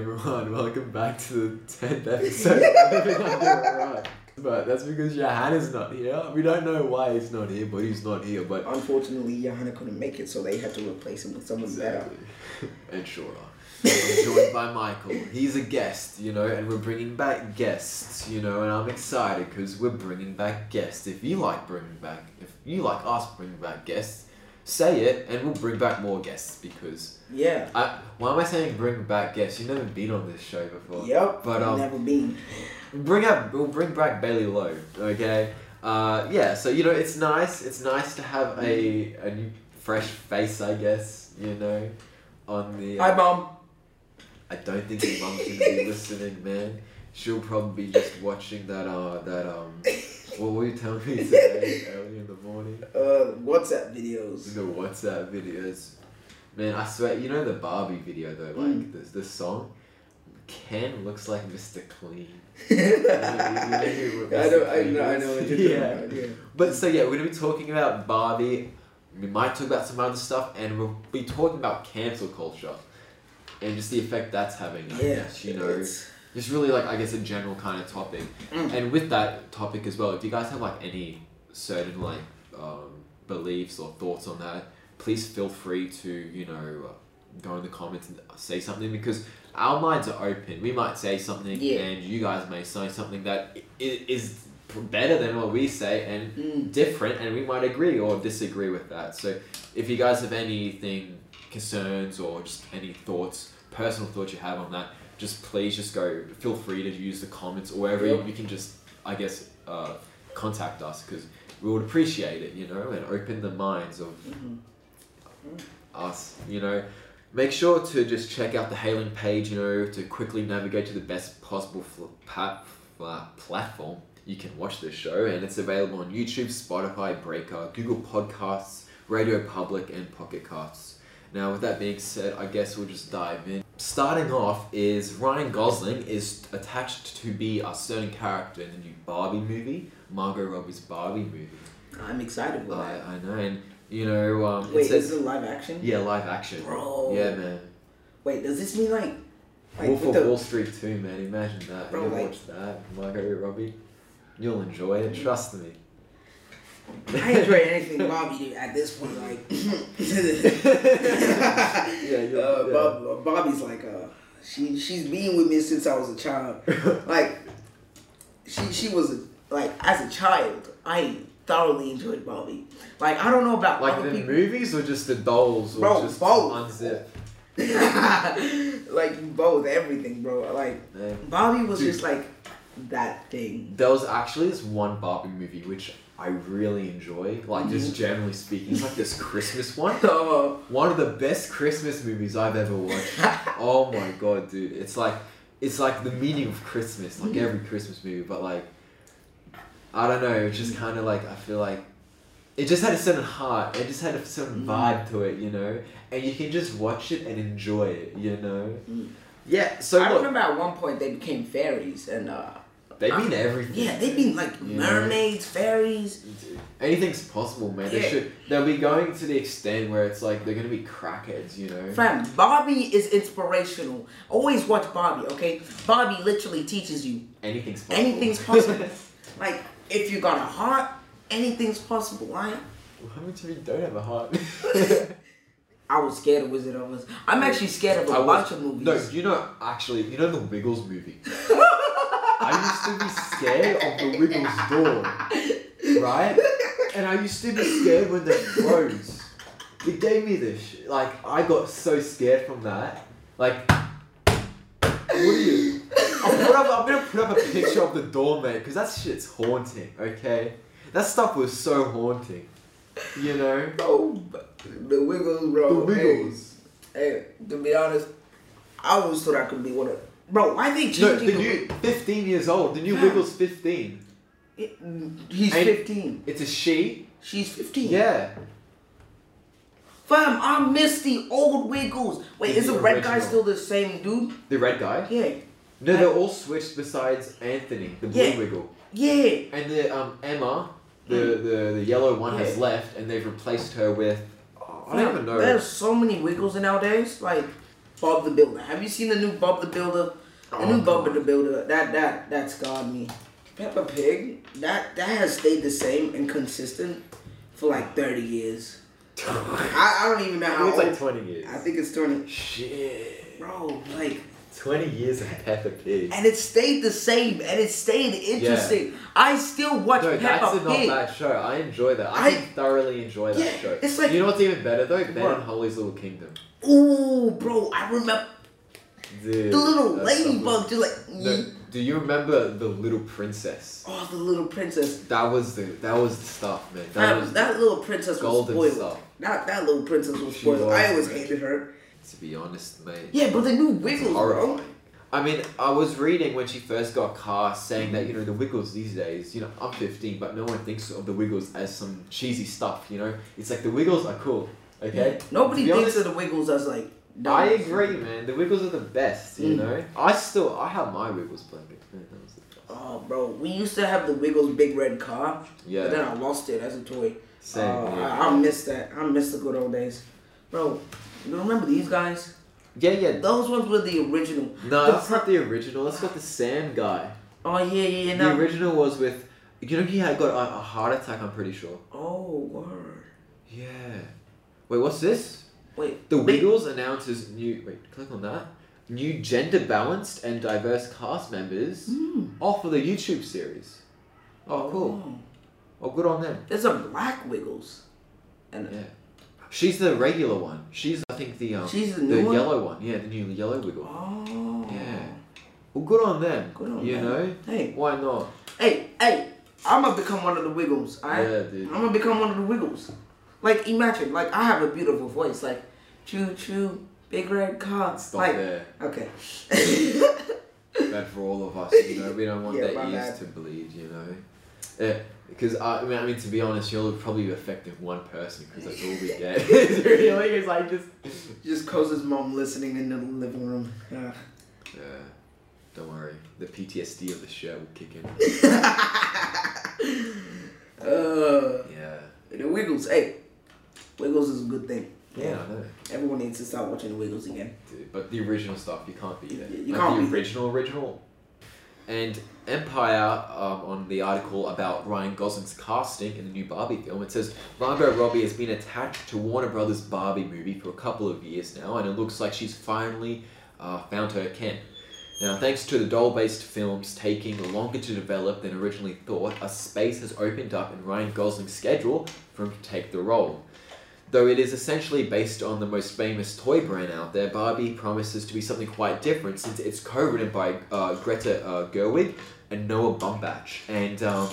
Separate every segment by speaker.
Speaker 1: everyone, welcome back to the 10th episode of Living Under a Rock. But that's because Johanna's not here. We don't know why he's not here, but he's not here. But
Speaker 2: Unfortunately, Johanna couldn't make it, so they had to replace him with someone better.
Speaker 1: and shorter. I'm joined by Michael. He's a guest, you know, and we're bringing back guests, you know, and I'm excited because we're bringing back guests. If you like bringing back, if you like us bringing back guests, say it, and we'll bring back more guests because.
Speaker 2: Yeah.
Speaker 1: I, why am I saying bring back guests? You've never been on this show before.
Speaker 2: Yep.
Speaker 1: But um,
Speaker 2: never been.
Speaker 1: bring up we'll bring back Bailey Lowe, okay? Uh, yeah, so you know it's nice. It's nice to have a a new fresh face, I guess. You know, on the.
Speaker 2: Hi, mom.
Speaker 1: I don't think your mum's gonna be listening, man. She'll probably be just watching that uh that um. What were you telling me today early in the morning?
Speaker 2: Uh, WhatsApp videos.
Speaker 1: The WhatsApp videos. Man, I swear, you know the Barbie video though, like
Speaker 2: Mm.
Speaker 1: this the song. Ken looks like Mr. Clean.
Speaker 2: I
Speaker 1: know,
Speaker 2: know, I know, I know what you're
Speaker 1: Yeah.
Speaker 2: talking about. Yeah.
Speaker 1: But so yeah, we're gonna be talking about Barbie. We might talk about some other stuff, and we'll be talking about cancel culture and just the effect that's having.
Speaker 2: Yeah.
Speaker 1: you know,
Speaker 2: It's-
Speaker 1: just really like I guess a general kind of topic.
Speaker 2: Mm.
Speaker 1: And with that topic as well, if you guys have like any certain like um, beliefs or thoughts on that, please feel free to you know uh, go in the comments and say something because our minds are open. We might say something,
Speaker 2: Yeah.
Speaker 1: and you guys may say something that is better than what we say and
Speaker 2: Mm.
Speaker 1: different, and we might agree or disagree with that. So if you guys have anything concerns or just any thoughts, personal thoughts you have on that, just please just go. Feel free to use the comments or wherever
Speaker 2: Yep.
Speaker 1: you can just, I guess, uh, contact us because we would appreciate it, you know, and open the minds of
Speaker 2: Mhm.
Speaker 1: us, you know. Make sure to just check out the Hailing page, you know, to quickly navigate to the best possible fl- pa- platform you can watch this show, and it's available on YouTube, Spotify, Breaker, Google Podcasts, Radio Public, and Pocket Casts. Now, with that being said, I guess we'll just dive in. Starting off is Ryan Gosling is attached to be a certain character in the new Barbie movie, Margot Robbie's Barbie movie.
Speaker 2: I'm excited with
Speaker 1: I,
Speaker 2: that.
Speaker 1: I know, and you know, um,
Speaker 2: Wait,
Speaker 1: it says,
Speaker 2: is it live action?
Speaker 1: yeah, live action.
Speaker 2: Bro.
Speaker 1: Yeah, man.
Speaker 2: Wait, does this mean like, like
Speaker 1: Wolf of
Speaker 2: the-
Speaker 1: Wall Street too, man. Imagine that.
Speaker 2: Bro,
Speaker 1: you
Speaker 2: like-
Speaker 1: watch that, Margot Robbie. You'll enjoy it. Trust me.
Speaker 2: I enjoy anything Barbie at this point. Like,
Speaker 1: Yeah, you're-
Speaker 2: uh,
Speaker 1: yeah.
Speaker 2: Bob, Barbie's like, uh, she she's been with me since I was a child. Like, she she was a, like as a child, I thoroughly enjoyed Barbie. Like, I don't know about
Speaker 1: Like
Speaker 2: other
Speaker 1: the
Speaker 2: people.
Speaker 1: movies or just the dolls or
Speaker 2: Bro,
Speaker 1: just
Speaker 2: both.
Speaker 1: unzip.
Speaker 2: like both, everything, bro. Like
Speaker 1: Man.
Speaker 2: Barbie was
Speaker 1: Dude.
Speaker 2: just like that thing.
Speaker 1: There was actually this one Barbie movie which I really enjoy. Like
Speaker 2: Mm-hmm.
Speaker 1: just generally speaking, it's like this Christmas one.
Speaker 2: Uh,
Speaker 1: One of the best Christmas movies I've ever watched. oh my god, dude! It's like it's like the meaning of Christmas, like every Christmas movie. But like, I don't know. It's just kind of like I feel like it just had a certain heart. It just had a certain
Speaker 2: Mm.
Speaker 1: vibe to it, you know. And you can just watch it and enjoy it, you know.
Speaker 2: Mm.
Speaker 1: Yeah. So
Speaker 2: I
Speaker 1: look,
Speaker 2: remember at one point they became fairies, and uh,
Speaker 1: they mean everything.
Speaker 2: yeah, they mean like
Speaker 1: Yeah.
Speaker 2: mermaids, fairies.
Speaker 1: Anything's possible, man. They should. They'll be going to the extent where it's like they're gonna be crackheads, you know.
Speaker 2: Fam, Barbie is inspirational. Always watch Barbie, okay? Barbie literally teaches you
Speaker 1: Anything's possible.
Speaker 2: anything's possible. like if you got a heart, anything's possible, right?
Speaker 1: How much of you don't have a heart?
Speaker 2: I was scared of Wizard of Oz. I'm actually scared of a
Speaker 1: I was-
Speaker 2: bunch of movies.
Speaker 1: No, you know, actually, you know the Wiggles movie? I used to be scared of the Wiggles door, right? And I used to be scared when they froze. It gave me this, sh- like, I got so scared from that. Like, what are you? I'll put up, I'm gonna put up a picture of the door, mate, because that shit's haunting, okay? That stuff was so haunting, you know?
Speaker 2: Bro, the Wiggles, bro.
Speaker 1: The Wiggles.
Speaker 2: Hey, hey, to be honest, I always thought I could be one of. Bro, why they changing
Speaker 1: the
Speaker 2: the?
Speaker 1: new 15 years old. The new
Speaker 2: Yeah.
Speaker 1: Wiggles 15.
Speaker 2: It- he's
Speaker 1: And-
Speaker 2: 15.
Speaker 1: It's a she.
Speaker 2: She's 15.
Speaker 1: Yeah.
Speaker 2: Fam, I miss the old Wiggles. Wait,
Speaker 1: The
Speaker 2: is the red guy still the same dude?
Speaker 1: The red guy.
Speaker 2: Yeah.
Speaker 1: No, they're all switched besides Anthony, the blue
Speaker 2: Yeah.
Speaker 1: Wiggle,
Speaker 2: Yeah.
Speaker 1: and the um Emma, the the, the yellow one has left, and they've replaced her with. oh, I don't even know.
Speaker 2: There's so many Wiggles nowadays. Like, Bob the Builder. Have you seen the new Bob the Builder? The
Speaker 1: Oh,
Speaker 2: new Bob
Speaker 1: God.
Speaker 2: the Builder. That that that scarred me. Peppa Pig. That that has stayed the same and consistent for like thirty years. I, I don't even know how
Speaker 1: it's like 20 years.
Speaker 2: I think it's twenty.
Speaker 1: Shit.
Speaker 2: Bro, like
Speaker 1: 20 years of Peppa Pig.
Speaker 2: and it stayed the same and it stayed interesting. I still watch
Speaker 1: No, that's
Speaker 2: Peppa
Speaker 1: a not
Speaker 2: Pig.
Speaker 1: bad show. I enjoy that. I,
Speaker 2: I-
Speaker 1: thoroughly enjoy that show.
Speaker 2: it's like-
Speaker 1: you know what's even better though? Ben and Holly's Little Kingdom.
Speaker 2: Ooh, bro, I remember
Speaker 1: Dude,
Speaker 2: the little
Speaker 1: uh, so
Speaker 2: ladybug just like
Speaker 1: No, do you remember the Little Princess?
Speaker 2: Oh, the little princess.
Speaker 1: That was the that was the stuff, man. That,
Speaker 2: That,
Speaker 1: was
Speaker 2: that little princess was spoiled.
Speaker 1: stuff.
Speaker 2: That that little princess was spoiled.
Speaker 1: was,
Speaker 2: I always
Speaker 1: man.
Speaker 2: hated her.
Speaker 1: to be honest, mate.
Speaker 2: Yeah, but the new Wiggles, bro.
Speaker 1: I mean, I was reading when she first got cast saying that, you know, the Wiggles these days, you know, I'm 15, but no one thinks of the Wiggles as some cheesy stuff, you know? It's like the Wiggles are cool, okay?
Speaker 2: Nobody thinks
Speaker 1: honest,
Speaker 2: of the Wiggles as like. Dumb.
Speaker 1: I agree, man. The Wiggles are the best, you
Speaker 2: Mm.
Speaker 1: know? I still, I have my Wiggles blanket, man. That was the best.
Speaker 2: Oh, bro, we used to have the Wiggles big red car,
Speaker 1: Yeah,
Speaker 2: but then I lost it as a toy.
Speaker 1: same.
Speaker 2: Uh. I, I miss that. I miss the good old days, bro. You remember these guys?
Speaker 1: yeah, yeah.
Speaker 2: Those ones were the original.
Speaker 1: No,
Speaker 2: The
Speaker 1: that's
Speaker 2: fir-
Speaker 1: not the original. That's got the Sam guy.
Speaker 2: Oh yeah, yeah, yeah.
Speaker 1: The original was with, you know, he had got a, a heart attack. I'm pretty sure.
Speaker 2: Oh word.
Speaker 1: Yeah. Wait, what's this?
Speaker 2: Wait.
Speaker 1: The
Speaker 2: wait.
Speaker 1: Wiggles announces new. Wait, click on that. New gender balanced and diverse cast members
Speaker 2: Hmm.
Speaker 1: off of the YouTube series. Oh, cool. Oh, good on them.
Speaker 2: There's a black Wiggles, and
Speaker 1: Yeah. She's the regular one. She's, I think, the um,
Speaker 2: she's the
Speaker 1: the
Speaker 2: one.
Speaker 1: yellow one. Yeah, the new yellow Wiggle.
Speaker 2: Oh.
Speaker 1: Yeah. Well, good on them.
Speaker 2: Good on
Speaker 1: you
Speaker 2: them.
Speaker 1: know,
Speaker 2: Hey,
Speaker 1: why not?
Speaker 2: hey, hey! I'm gonna become one of the Wiggles. Alright.
Speaker 1: Yeah, dude.
Speaker 2: I'm gonna become one of the Wiggles. Like imagine, like I have a beautiful voice, like choo choo, big red car.
Speaker 1: Stop
Speaker 2: like
Speaker 1: there.
Speaker 2: okay.
Speaker 1: Bad for all of us, you know. We don't want
Speaker 2: Yeah,
Speaker 1: their ears
Speaker 2: bad.
Speaker 1: to bleed, you know. Yeah, because I, mean, I mean, to be honest, you'll probably affect one person because that's all we get. it's really, it's like just.
Speaker 2: Just cause his mom listening in the living room. Yeah.
Speaker 1: Yeah, don't worry. The PTSD of the show will kick in.
Speaker 2: uh,
Speaker 1: Yeah.
Speaker 2: the Wiggles. Hey, Wiggles is a good thing.
Speaker 1: Yeah, I know,
Speaker 2: Everyone needs to start watching the Wiggles again.
Speaker 1: dude. But the original stuff, you can't beat it.
Speaker 2: You- you
Speaker 1: like
Speaker 2: can't
Speaker 1: the
Speaker 2: beat it.
Speaker 1: original, original. And Empire, um, on the article about Ryan Gosling's casting in the new Barbie film, it says Margot Robbie has been attached to Warner Brothers' Barbie movie for a couple of years now, and it looks like she's finally uh, found her Ken. Now, thanks to the doll-based films taking longer to develop than originally thought, a space has opened up in Ryan Gosling's schedule for him to take the role. Though it is essentially based on the most famous toy brand out there, Barbie promises to be something quite different since it's co-written by uh, Greta uh, Gerwig and Noah Baumbach. And um,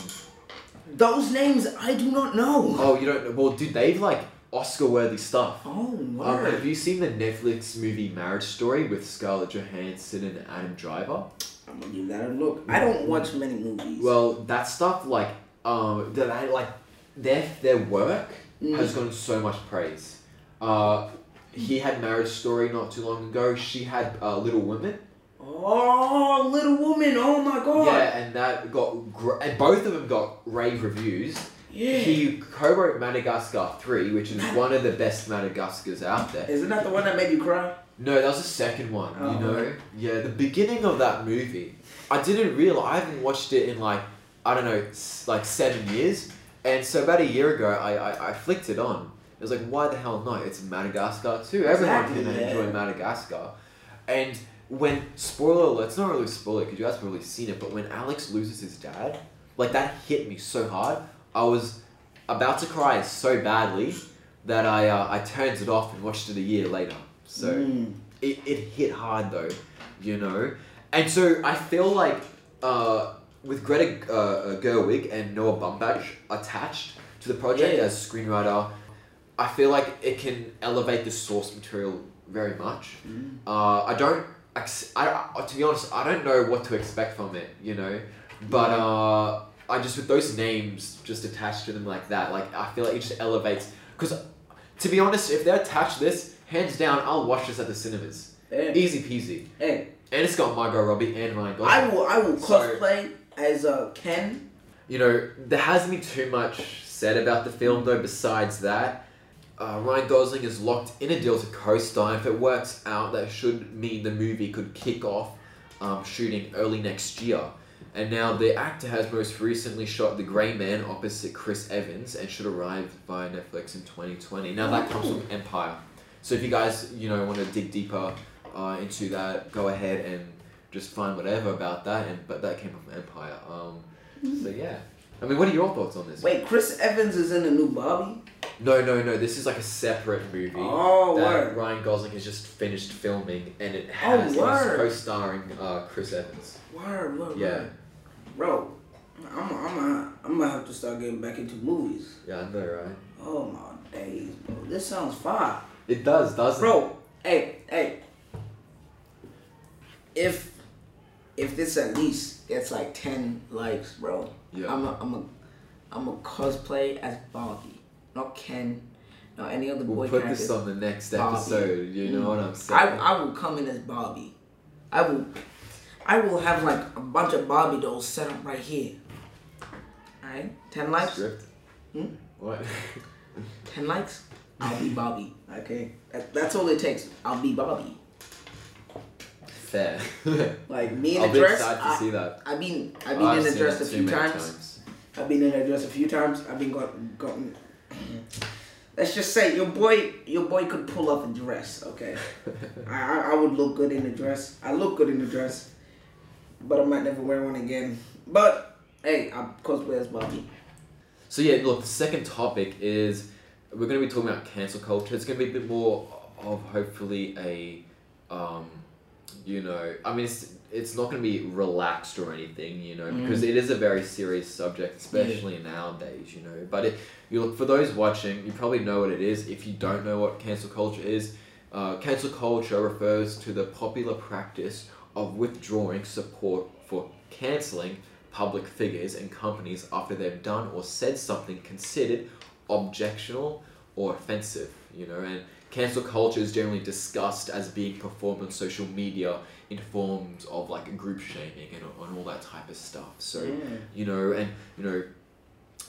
Speaker 2: Those names I do not know.
Speaker 1: oh, you don't well, dude, they've like Oscar-worthy stuff.
Speaker 2: Oh,
Speaker 1: Um, have you seen the Netflix movie Marriage Story with Scarlett Johansson and Adam Driver?
Speaker 2: I'm gonna give that a look. I don't watch many movies.
Speaker 1: Well, that stuff like um, that I like their their work
Speaker 2: Mm.
Speaker 1: has gotten so much praise. Uh, he had Marriage Story not too long ago. She had uh, Little Women.
Speaker 2: oh, Little Woman. Oh my god.
Speaker 1: Yeah, and that got gr- and both of them got rave reviews.
Speaker 2: Yeah.
Speaker 1: He co-wrote Madagascar three, which is one of the best Madagascars out there.
Speaker 2: Isn't that the one that made you cry?
Speaker 1: No, that was the second one.
Speaker 2: Oh.
Speaker 1: You know, yeah, the beginning of that movie. I didn't realize I haven't watched it in like I don't know, like seven years. And so about a year ago, I I, I flicked it on. It was like, why the hell not? It's Madagascar too. Everyone
Speaker 2: Exactly,
Speaker 1: can
Speaker 2: yeah.
Speaker 1: enjoy Madagascar. And when spoiler alert, it's not really spoiler because you guys have probably seen it. But when Alex loses his dad, like that hit me so hard. I was about to cry so badly that I uh, I turned it off and watched it a year later. So
Speaker 2: Mm.
Speaker 1: it, it hit hard though, you know. And so I feel like uh, with Greta uh, Gerwig and Noah Baumbach attached to the project
Speaker 2: Yeah.
Speaker 1: as screenwriter, I feel like it can elevate the source material very much.
Speaker 2: Mm.
Speaker 1: Uh, I don't. I, to be honest, I don't know what to expect from it. You know, but uh, I just with those names just attached to them like that, like I feel like it just elevates. Because to be honest, if they're attached to this, hands down, I'll watch this at the cinemas.
Speaker 2: Hey,
Speaker 1: Easy peasy.
Speaker 2: hey,
Speaker 1: And it's got Margot Robbie and Ryan Gosling.
Speaker 2: I will. I will
Speaker 1: So-
Speaker 2: cosplay as uh, Ken.
Speaker 1: you know, there hasn't been too much said about the film though. Besides that, uh, Ryan Gosling is locked in a deal to co-star. If it works out, that should mean the movie could kick off um, shooting early next year. And now the actor has most recently shot The Grey Man opposite Chris Evans and should arrive via Netflix in 2020. Now that comes from Empire. So if you guys, you know, want to dig deeper uh, into that, go ahead and just find whatever about that. And but that came from Empire. Um, so yeah. I mean, what are your thoughts on this?
Speaker 2: Wait, Chris Evans is in the new Barbie.
Speaker 1: No, no, no. This is like a separate movie
Speaker 2: Oh,
Speaker 1: that
Speaker 2: word.
Speaker 1: Ryan Gosling has just finished filming, and it has
Speaker 2: Oh, word.
Speaker 1: co-starring uh, Chris Evans.
Speaker 2: Word, word,
Speaker 1: Yeah.
Speaker 2: word. Bro, I'm, I'm, I'm, I'm gonna have to start getting back into movies.
Speaker 1: Yeah, I know, right?
Speaker 2: Oh my days, bro. This sounds fire.
Speaker 1: It does, doesn't it?
Speaker 2: Bro, hey, hey. If if this at least gets like ten likes, bro,
Speaker 1: Yeah.
Speaker 2: I'm a I'm a I'm a cosplay as Barbie, not Ken, not any other boy.
Speaker 1: We'll
Speaker 2: put
Speaker 1: this on the next episode. You know what I'm saying?
Speaker 2: I, I will come in as Barbie. I will I will have like a bunch of Barbie dolls set up right here. Alright? Ten likes?
Speaker 1: Script.
Speaker 2: Hmm?
Speaker 1: What?
Speaker 2: Ten likes? I'll be Barbie. Okay. That, that's all it takes. I'll be Barbie.
Speaker 1: Fair.
Speaker 2: Like me in
Speaker 1: I'll
Speaker 2: a
Speaker 1: be
Speaker 2: dress.
Speaker 1: excited to
Speaker 2: I,
Speaker 1: see that.
Speaker 2: I've been I've
Speaker 1: Oh,
Speaker 2: been
Speaker 1: I've
Speaker 2: in a dress a few
Speaker 1: many
Speaker 2: times. I've been in a dress a few times. I've been got gotten. Let's just say your boy your boy could pull off a dress. Okay. I, I I would look good in a dress. I look good in a dress, but I might never wear one again. But hey, I'm cosplay as Barbie.
Speaker 1: So yeah, look, the second topic is we're going to be talking about cancel culture. It's going to be a bit more of hopefully a, um, you know, I mean, it's it's not going to be relaxed or anything, you know, because it is a very serious subject, especially nowadays, you know. But it, you look for those watching, you probably know what it is. If you don't know what cancel culture is, uh, cancel culture refers to the popular practice of withdrawing support for canceling public figures and companies after they've done or said something considered objectionable or offensive, you know, and cancel culture is generally discussed as being performed on social media in forms of like group shaming and, and all that type of stuff. So, you know, and you know,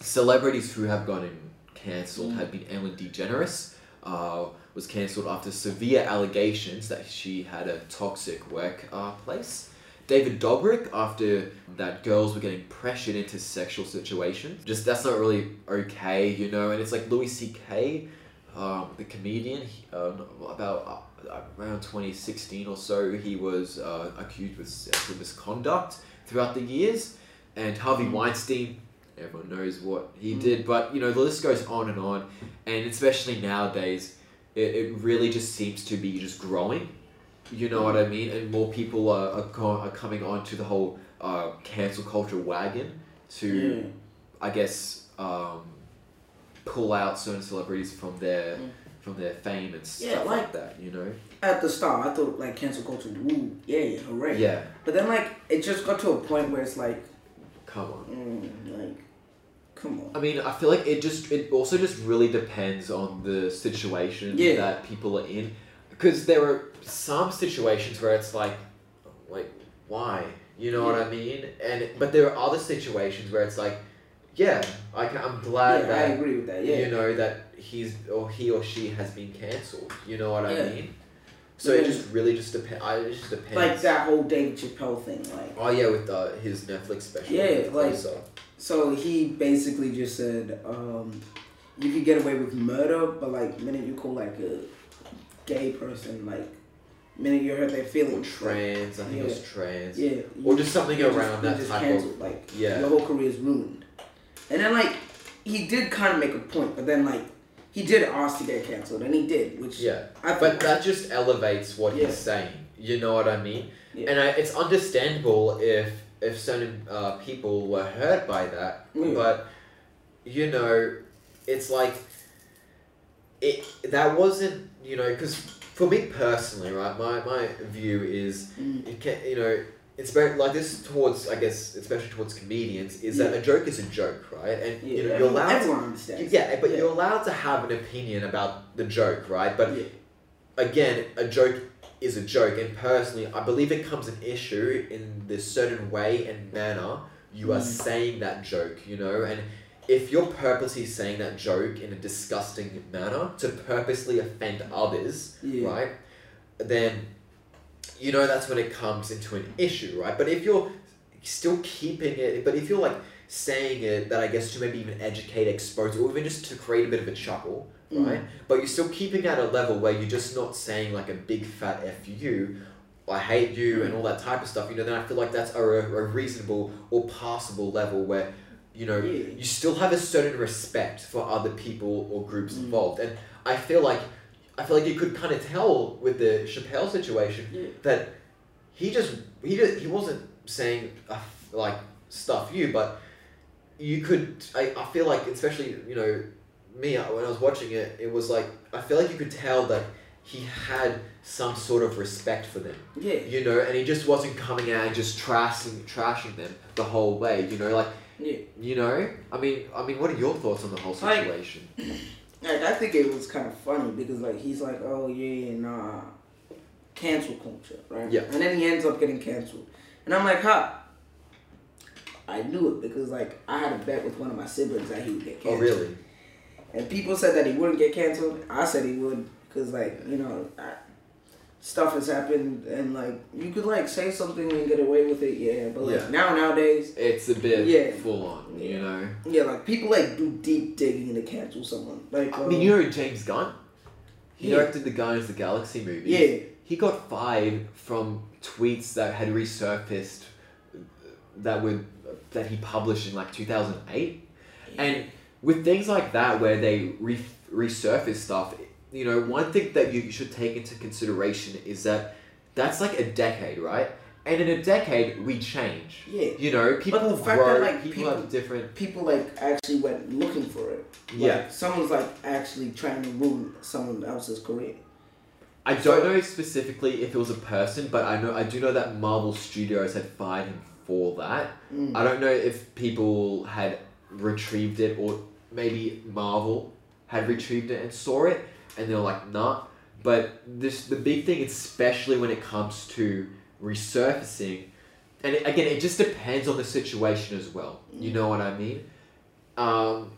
Speaker 1: celebrities who have gotten cancelled have been Ellen DeGeneres, uh, was cancelled after severe allegations that she had a toxic workplace. David Dobrik after that girls were getting pressured into sexual situations. Just that's not really okay, you know. And it's like Louis C.K., um, the comedian, uh, about uh, around twenty sixteen or so, he was uh, accused with sexual misconduct throughout the years. And Harvey Weinstein, everyone knows what he did, but you know the list goes on and on, and especially nowadays, it, it really just seems to be just growing. You know what I mean? And more people are, are, co- are coming onto the whole uh, cancel culture wagon to,
Speaker 2: Yeah.
Speaker 1: I guess, um, pull out certain celebrities from their from their fame and stuff
Speaker 2: Yeah,
Speaker 1: like,
Speaker 2: like-
Speaker 1: that. You know?
Speaker 2: At the start, I thought like cancel culture, woo, yeah, yeah, hooray.
Speaker 1: Yeah.
Speaker 2: But then like it just got to a point where it's like,
Speaker 1: Come on.
Speaker 2: mm, like, come on.
Speaker 1: I mean, I feel like it just it also just really depends on the situation
Speaker 2: Yeah.
Speaker 1: that people are in, because there are some situations where it's like, like why, you know what I mean? And but there are other situations where it's like, yeah, I can, I'm glad
Speaker 2: yeah, I
Speaker 1: that
Speaker 2: agree with that. Yeah.
Speaker 1: you know that he's or he or she has been cancelled. You know what I
Speaker 2: Yeah.
Speaker 1: mean? So it just really just depends. It just depends.
Speaker 2: like that whole Dave Chappelle thing, like.
Speaker 1: Oh yeah, with uh, his Netflix special.
Speaker 2: Yeah, like-
Speaker 1: Closer.
Speaker 2: So he basically just said, um, you could get away with murder, but like minute you call like a gay person, like minute you hurt their
Speaker 1: or
Speaker 2: feelings,
Speaker 1: trans. I think it was trans.
Speaker 2: yeah,
Speaker 1: Or just something around
Speaker 2: you're
Speaker 1: that
Speaker 2: just
Speaker 1: type of-
Speaker 2: Like
Speaker 1: Yeah.
Speaker 2: your whole career is ruined. And then like he did kind of make a point, but then like he did ask to get canceled, and he did, which
Speaker 1: Yeah.
Speaker 2: I
Speaker 1: But that just elevates what
Speaker 2: Yeah.
Speaker 1: he's saying. You know what I mean?
Speaker 2: Yeah.
Speaker 1: And I, it's understandable if if certain uh, people were hurt by that.
Speaker 2: Yeah.
Speaker 1: But you know, it's like it that wasn't you know because for me personally, right? My my view is
Speaker 2: Mm.
Speaker 1: it can you know. It's very like this towards I guess especially towards comedians is that a joke is a joke right and
Speaker 2: yeah,
Speaker 1: you know you're
Speaker 2: everyone,
Speaker 1: allowed to,
Speaker 2: understands.
Speaker 1: yeah but
Speaker 2: Yeah.
Speaker 1: you're allowed to have an opinion about the joke right but
Speaker 2: Yeah.
Speaker 1: again, a joke is a joke, and personally, I believe it comes an issue in the certain way and manner you are
Speaker 2: Mm.
Speaker 1: saying that joke, you know, and if you're purposely saying that joke in a disgusting manner to purposely offend others,
Speaker 2: Yeah.
Speaker 1: right? Then you know that's when it comes into an issue, right? But if you're still keeping it, but if you're like saying it that I guess to maybe even educate, expose, or even just to create a bit of a chuckle,
Speaker 2: Mm.
Speaker 1: right? But you're still keeping at a level where you're just not saying like a big fat F you, I hate you, and all that type of stuff, you know, then I feel like that's a, a reasonable or passable level where, you know,
Speaker 2: Yeah.
Speaker 1: you still have a certain respect for other people or groups
Speaker 2: Mm.
Speaker 1: involved. And I feel like I feel like you could kind of tell with the Chappelle situation
Speaker 2: Yeah.
Speaker 1: that he just he just, he wasn't saying uh, like stuff you, but you could. I, I feel like especially you know me uh, when I was watching it, it was like I feel like you could tell that he had some sort of respect for them,
Speaker 2: Yeah.
Speaker 1: you know, and he just wasn't coming out and just trashing trashing them the whole way, you know, like
Speaker 2: Yeah.
Speaker 1: you know. I mean, I mean, what are your thoughts on the whole situation?
Speaker 2: Like I think it was kind of funny because like he's like, oh yeah, nah, cancel culture, right?
Speaker 1: Yeah.
Speaker 2: And then he ends up getting canceled, and I'm like, huh. I knew it because like I had a bet with one of my siblings that he would get
Speaker 1: oh,
Speaker 2: canceled.
Speaker 1: oh, really?
Speaker 2: And people said that he wouldn't get canceled. I said he would because like you know, I, stuff has happened and like you could like say something and get away with it, yeah. But like
Speaker 1: Yeah.
Speaker 2: now nowadays,
Speaker 1: It's a bit
Speaker 2: Yeah.
Speaker 1: full on, you know.
Speaker 2: yeah, like people like do deep digging to cancel someone. Like
Speaker 1: I
Speaker 2: um,
Speaker 1: mean, you know James Gunn? He
Speaker 2: Yeah.
Speaker 1: directed the Guardians of the Galaxy movie.
Speaker 2: yeah,
Speaker 1: He got fired from tweets that had resurfaced that were that he published in like 2008. And with things like that where they re- resurface stuff, you know, one thing that you should take into consideration is that that's like a decade, right? And in a decade, we change.
Speaker 2: yeah.
Speaker 1: You know, people
Speaker 2: the fact
Speaker 1: grow,
Speaker 2: that, like,
Speaker 1: people,
Speaker 2: people-
Speaker 1: have different.
Speaker 2: people like actually went looking for it. Like,
Speaker 1: Yeah.
Speaker 2: someone's like actually trying to ruin someone else's career.
Speaker 1: I don't know specifically if it was a person, but I know I do know that Marvel Studios had fired him for that.
Speaker 2: Mm.
Speaker 1: I don't know if people had retrieved it or maybe Marvel had retrieved it and saw it and they're like, nah. But this the big thing, especially when it comes to resurfacing, and it, again, it just depends on the situation as well. You know what I mean? Um,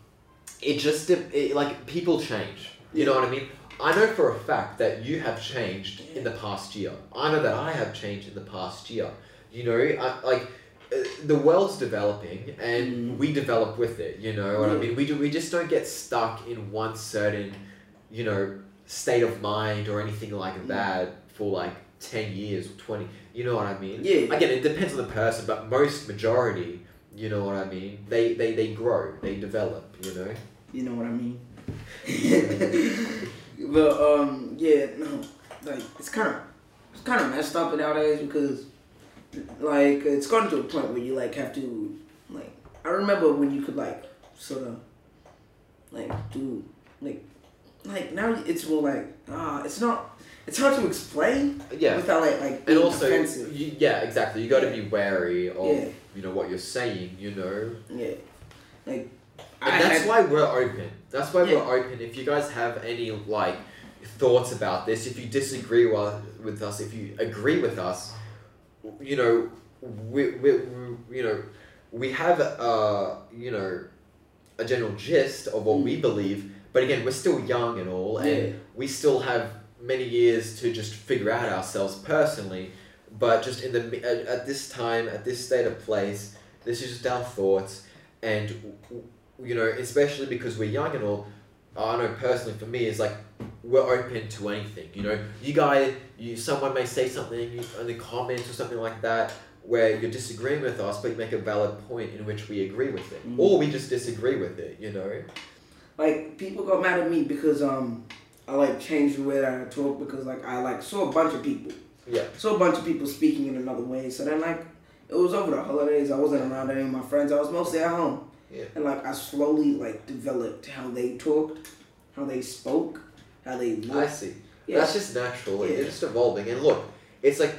Speaker 1: it just it, like people change. You know what I mean? I know for a fact that you have changed in the past year. I know that I have changed in the past year. You know, I, like uh, the world's developing and
Speaker 2: Mm.
Speaker 1: we develop with it. You know what I mean? We do. We just don't get stuck in one certain, you know, state of mind or anything like
Speaker 2: Mm.
Speaker 1: that for like ten years or twenty. You know what I mean?
Speaker 2: Yeah.
Speaker 1: Again, it depends on the person, but most majority, you know what I mean. They they they grow. They develop. You know.
Speaker 2: You know what I mean? but um, yeah, no, like it's kind of it's kind of messed up nowadays because like it's gotten to a point where you like have to like I remember when you could like sort of like do like like now it's more like ah it's not it's hard to explain
Speaker 1: Yeah.
Speaker 2: without like like
Speaker 1: and also
Speaker 2: offensive.
Speaker 1: you, yeah exactly you got to be wary of
Speaker 2: Yeah.
Speaker 1: you know what you're saying you know
Speaker 2: Yeah, like
Speaker 1: and
Speaker 2: I
Speaker 1: that's
Speaker 2: had-
Speaker 1: why we're open that's why
Speaker 2: Yeah.
Speaker 1: we're open if you guys have any like thoughts about this if you disagree with, with us if you agree with us you know we, we, we you know we have uh you know a general gist of what we believe but again we're still young and all and
Speaker 2: Yeah.
Speaker 1: we still have many years to just figure out ourselves personally. But just in the at, at this time at this state of place this is just our thoughts. And you know especially because we're young and all i know personally for me is like we're open to anything you know? You guys you someone may say something in the comments or something like that where you're disagreeing with us but you make a valid point in which we agree with it.
Speaker 2: Mm.
Speaker 1: or we just disagree with it you know
Speaker 2: like people got mad at me because um I like changed the way that I talk because like I like saw a bunch of people.
Speaker 1: Yeah.
Speaker 2: Saw a bunch of people speaking in another way. So then like it was over the holidays. I wasn't around any of my friends. I was mostly at home.
Speaker 1: Yeah.
Speaker 2: And like I slowly like developed how they talked, how they spoke, how they
Speaker 1: i see
Speaker 2: Yeah.
Speaker 1: That's just natural. Like,
Speaker 2: Yeah.
Speaker 1: You're just evolving. And look, it's like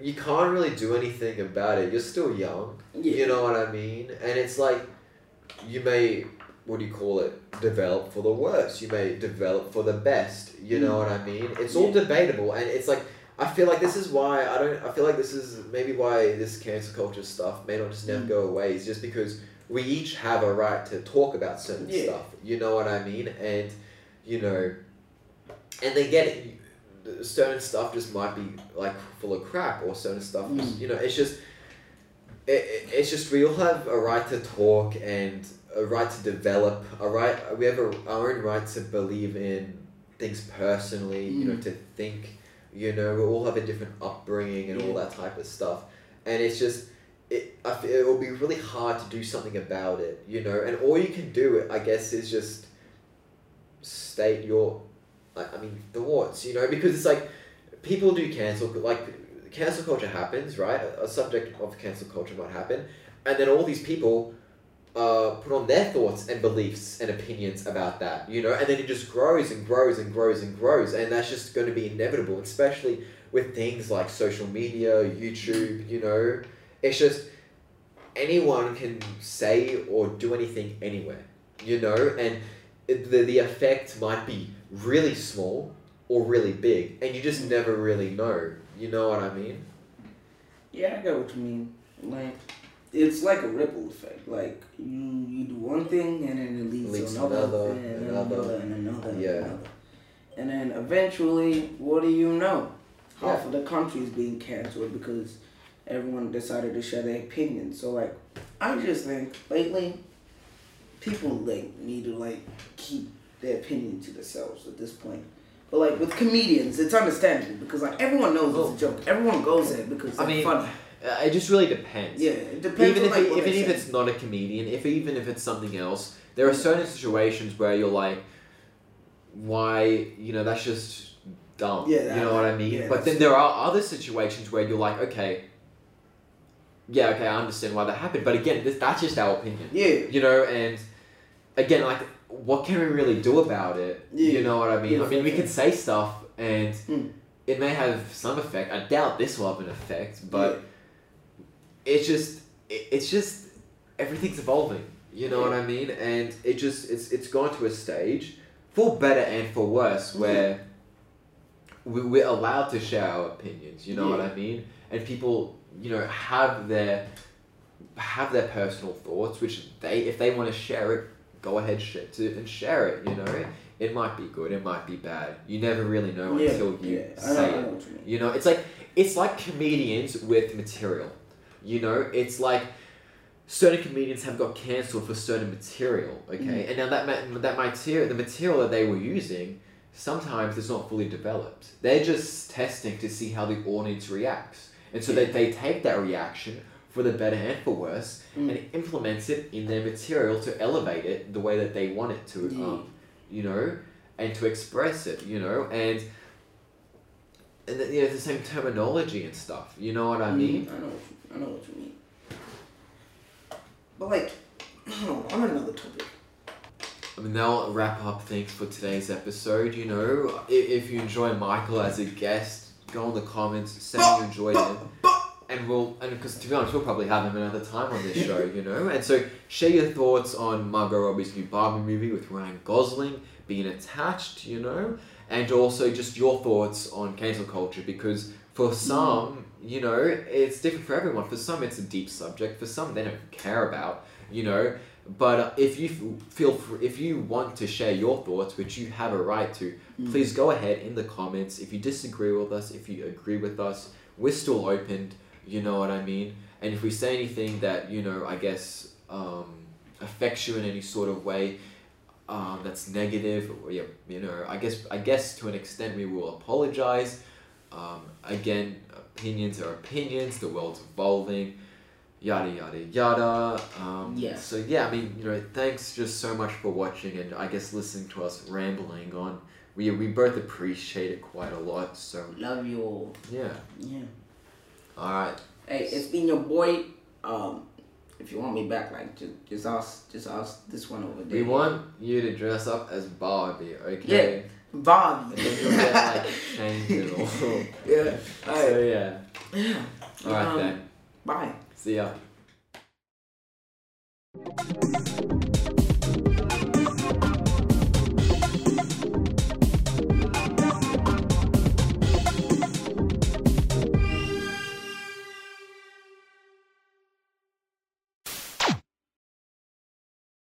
Speaker 1: you can't really do anything about it. You're still young.
Speaker 2: yeah.
Speaker 1: You know what I mean? And it's like you may what do you call it? Develop for the worst. You may develop for the best. You know what I mean? It's all
Speaker 2: Mm.
Speaker 1: Debatable and it's like I feel like this is why I don't I feel like this is maybe why this cancel culture stuff may not just never
Speaker 2: Mm.
Speaker 1: go away. Is just because we each have a right to talk about certain
Speaker 2: Yeah.
Speaker 1: stuff. You know what I mean? And you know, and they get it. Certain stuff just might be like full of crap, or certain stuff.
Speaker 2: Mm.
Speaker 1: You know, it's just. It, it, it's just we all have a right to talk and a right to develop a right we have a, our own right to believe in things personally you know
Speaker 2: Mm.
Speaker 1: to think you know we all have a different upbringing and all that type of stuff and it's just it I feel it will be really hard to do something about it you know and all you can do I guess is just state your I I mean thoughts you know because it's like people do cancel like cancel culture happens right? A, subject of cancel culture might happen and then all these people uh, put on their thoughts and beliefs and opinions about that, you know, and then it just grows and grows and grows and grows, and that's just going to be inevitable, especially with things like social media, YouTube, you know, it's just anyone can say or do anything anywhere, you know, and the, the effect might be really small or really big, and you just never really know, you know what I mean?
Speaker 2: Yeah, I get what you mean. Like, it's like a ripple effect. Like you, you do one thing and then it leads,
Speaker 1: Leads
Speaker 2: to another, and
Speaker 1: another.
Speaker 2: another, and another, and
Speaker 1: Yeah.
Speaker 2: another. And then eventually, what do you know? Half
Speaker 1: Yeah.
Speaker 2: of the country is being canceled because everyone decided to share their opinion. So like, I just think lately, people like need to like keep their opinion to themselves at this point. But like with comedians, it's understandable because like everyone knows
Speaker 1: Oh.
Speaker 2: it's a joke. Everyone goes there because it's
Speaker 1: I mean,
Speaker 2: funny.
Speaker 1: Uh, it just really depends.
Speaker 2: Yeah, it depends
Speaker 1: even
Speaker 2: on
Speaker 1: if,
Speaker 2: like,
Speaker 1: it, even if it's not a comedian, if even if it's something else, there are certain situations where you're like, why you know that's just dumb.
Speaker 2: Yeah,
Speaker 1: you know what I mean.
Speaker 2: yeah,
Speaker 1: but then there are other situations where you're like, okay, yeah, okay, I understand why that happened. But again, this, that's just our opinion.
Speaker 2: Yeah,
Speaker 1: You know, and again, like, what can we really do about it?
Speaker 2: Yeah.
Speaker 1: You know what I mean?
Speaker 2: Yeah,
Speaker 1: I mean, we can say stuff and
Speaker 2: Mm.
Speaker 1: it may have some effect. I doubt this will have an effect, but it's just it, it's just everything's evolving you know what i mean and it just it's it's gone to a stage for better and for worse where we, we're allowed to share our opinions you know what i mean and people you know have their have their personal thoughts which they if they want to share it go ahead share to and share it you know it might be good it might be bad you never really know
Speaker 2: yeah,
Speaker 1: until you
Speaker 2: yeah. I know,
Speaker 1: it
Speaker 2: you
Speaker 1: you know, it's like it's like comedians with material. You know, it's like certain comedians have got cancelled for certain material. Okay, mm. and now that ma- that material, the material that they were using, sometimes it's not fully developed. They're just testing to see how the audience reacts, and so they they take that reaction for the better and for worse,
Speaker 2: Mm.
Speaker 1: and implements it in their material to elevate it the way that they want it to.
Speaker 2: Yeah.
Speaker 1: Um, you know, and to express it. You know, and and then, you know, the same terminology and stuff. You know what I mean?
Speaker 2: Mm, I know, what you, I know what you mean. But like, oh, on another topic.
Speaker 1: I mean, that'll wrap up things for today's episode. You know, if, if you enjoy Michael as a guest, go in the comments, say you enjoyed him. And we'll, and because to be honest, we'll probably have him another time on this show, you know? And so share your thoughts on Margot Robbie's new Barbie movie with Ryan Gosling being attached, you know? And also just your thoughts on cancel culture because for some, you know, it's different for everyone. For some, it's a deep subject. For some, they don't care about, you know? But if you feel fr- if you want to share your thoughts, which you have a right to,
Speaker 2: Mm.
Speaker 1: please go ahead in the comments. If you disagree with us, if you agree with us, we're still open. You know what I mean? And if we say anything that you know, I guess um, affects you in any sort of way, um, that's negative, or yeah, you know, I guess I guess to an extent we will apologize. Um, again, opinions are opinions. The world's evolving. Yada yada yada. Um,
Speaker 2: Yes.
Speaker 1: So yeah, I mean, you know, thanks just so much for watching and I guess listening to us rambling on. We we both appreciate it quite a lot. So
Speaker 2: Love you all.
Speaker 1: yeah.
Speaker 2: Yeah.
Speaker 1: All right.
Speaker 2: Hey, it's been your boy. Um, if you want me back, like just, just ask, just ask this one over there.
Speaker 1: We want you to dress up as Barbie, okay? Yeah, Barbie. like, it all.
Speaker 2: yeah. All right.
Speaker 1: So yeah.
Speaker 2: yeah.
Speaker 1: All right
Speaker 2: um,
Speaker 1: then.
Speaker 2: Bye.
Speaker 1: See ya.